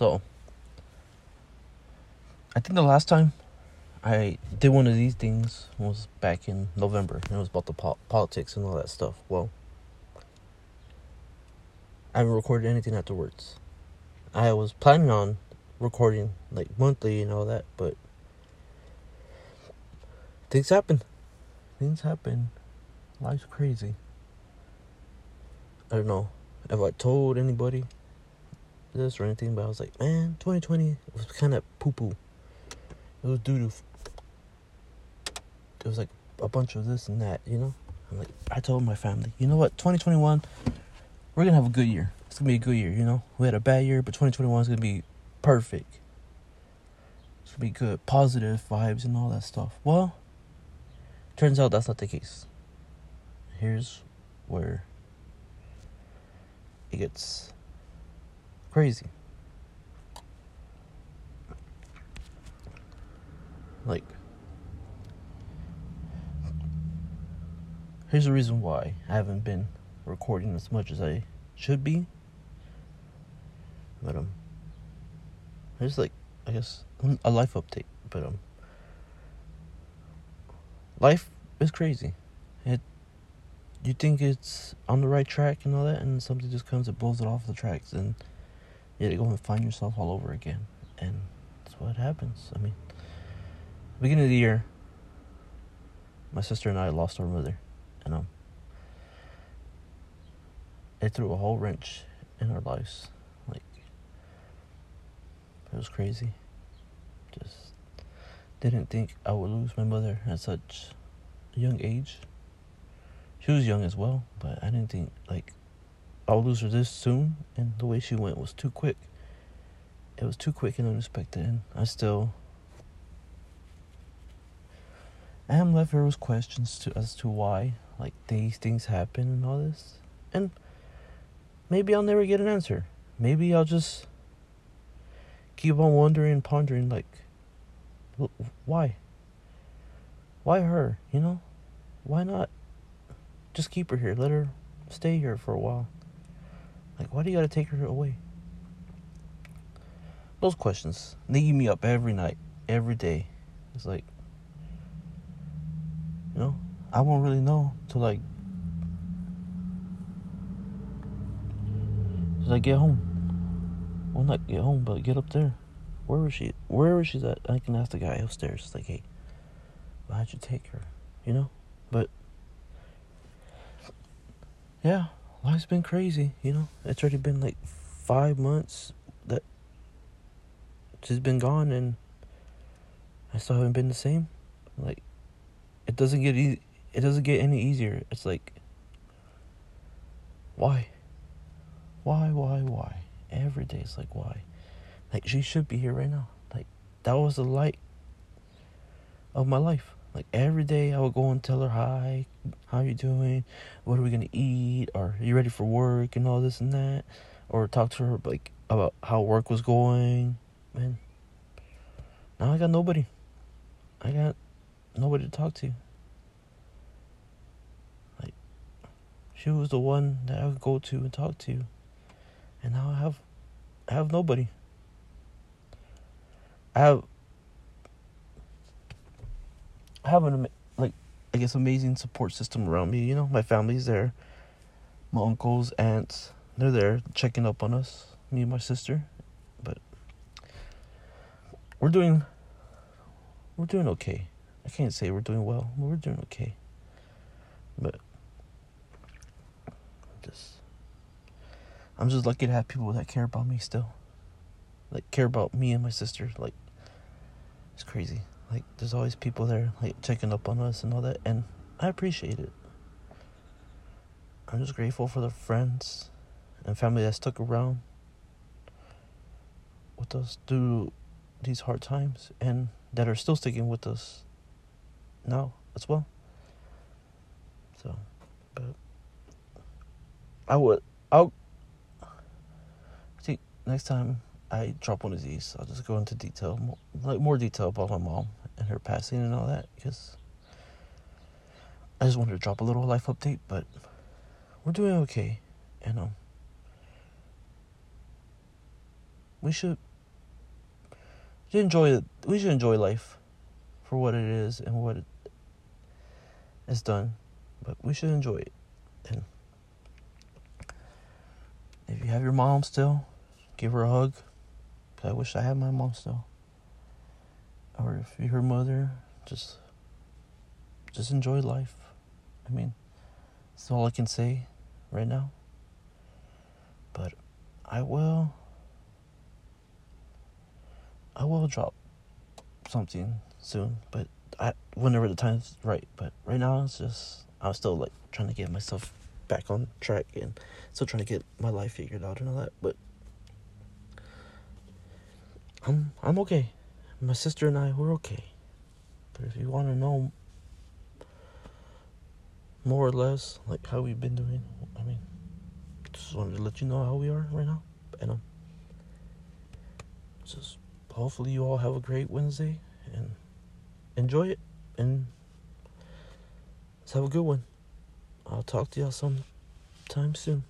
So, I think the last time I did one of these things was back in November. And it was about the po- politics and all that stuff. Well, I haven't recorded anything afterwards. I was planning on recording like monthly and all that, but things happen. Things happen. Life's crazy. I don't know Have I told anybody this or anything, but I was like, man, 2020 was kind of poo poo. It was doo doo. It was like a bunch of this and that, you know? I'm like, I told my family, you know what, 2021, we're gonna have a good year. It's gonna be a good year, you know? We had a bad year, but 2021 is gonna be perfect. It's gonna be good, positive vibes and all that stuff. Well, turns out that's not the case. Here's where it gets crazy. Like, here's the reason why I haven't been recording as much as I should be. But, um, here's like, I guess, a life update. But, um, life is crazy. It, you think it's on the right track and all that, and something just comes and blows it off the tracks, and you go and find yourself all over again. And that's what happens. I mean, beginning of the year, my sister and I lost our mother, and um, it threw a whole wrench in our lives. Like, it was crazy. Just didn't think I would lose my mother at such a young age. She was young as well, but I didn't think like I would lose her this soon, and the way she went was too quick. It was too quick and unexpected, and I still I am left here with questions to as to why like these things happen and all this, and maybe I'll never get an answer. Maybe I'll just keep on wondering and pondering like why? Why her you know? Why not just keep her here? Let her stay here for a while like why do you gotta take her away? Those questions they eat me up every night every day. It's like you know i won't really know till like till i get home. Well not get home but get up there. Where was she wherever she at i can ask the guy upstairs? It's like hey why'd you take her? You know? But yeah life's been crazy you know? It's already been like five months that she's been gone and i still haven't been the same. Like it doesn't get easy it doesn't get any easier. It's like why? Why why why? Every day it's like why? Like she should be here right now. Like that was the light of my life. Like every day I would go and tell her hi, how you doing? What are we gonna eat? Or you ready for work and all this and that? Or talk to her like about how work was going. Man. Now I got nobody. I got nobody to talk to. Like she was the one that I would go to and talk to. And now I have I have nobody. I have I have an like I guess amazing support system around me. You know, my family's there, my uncles, aunts, they're there checking up on us, me and my sister. But we're doing we're doing okay. I can't say we're doing well, but we're doing okay. But just I'm just lucky to have people that care about me still like care about me and my sister like it's crazy like there's always people there like checking up on us and all that and i appreciate it. I'm just grateful for the friends and family that stuck around with us through these hard times and that are still sticking with us now as well. So but i would i'll see next time I drop one of these, I'll just go into detail, like more detail about my mom and her passing and all that, because I just wanted to drop a little life update, but we're doing okay, and um, we should you enjoy it. We should enjoy life for what it is and what it is done, but we should enjoy it. And if you have your mom still, give her a hug. I wish I had my mom still. Or if you're her mother, just just enjoy life. I mean, that's all I can say right now. But I will I will drop something soon, but I whenever the time's right. But right now it's just I'm still like trying to get myself back on track and still trying to get my life figured out and all that. But I'm I'm okay. My sister and I we're okay. But if you want to know more or less like how we've been doing, I mean, just wanted to let you know how we are right now, and um, just hopefully you all have a great Wednesday and enjoy it and let's have a good one. I'll talk to y'all sometime soon.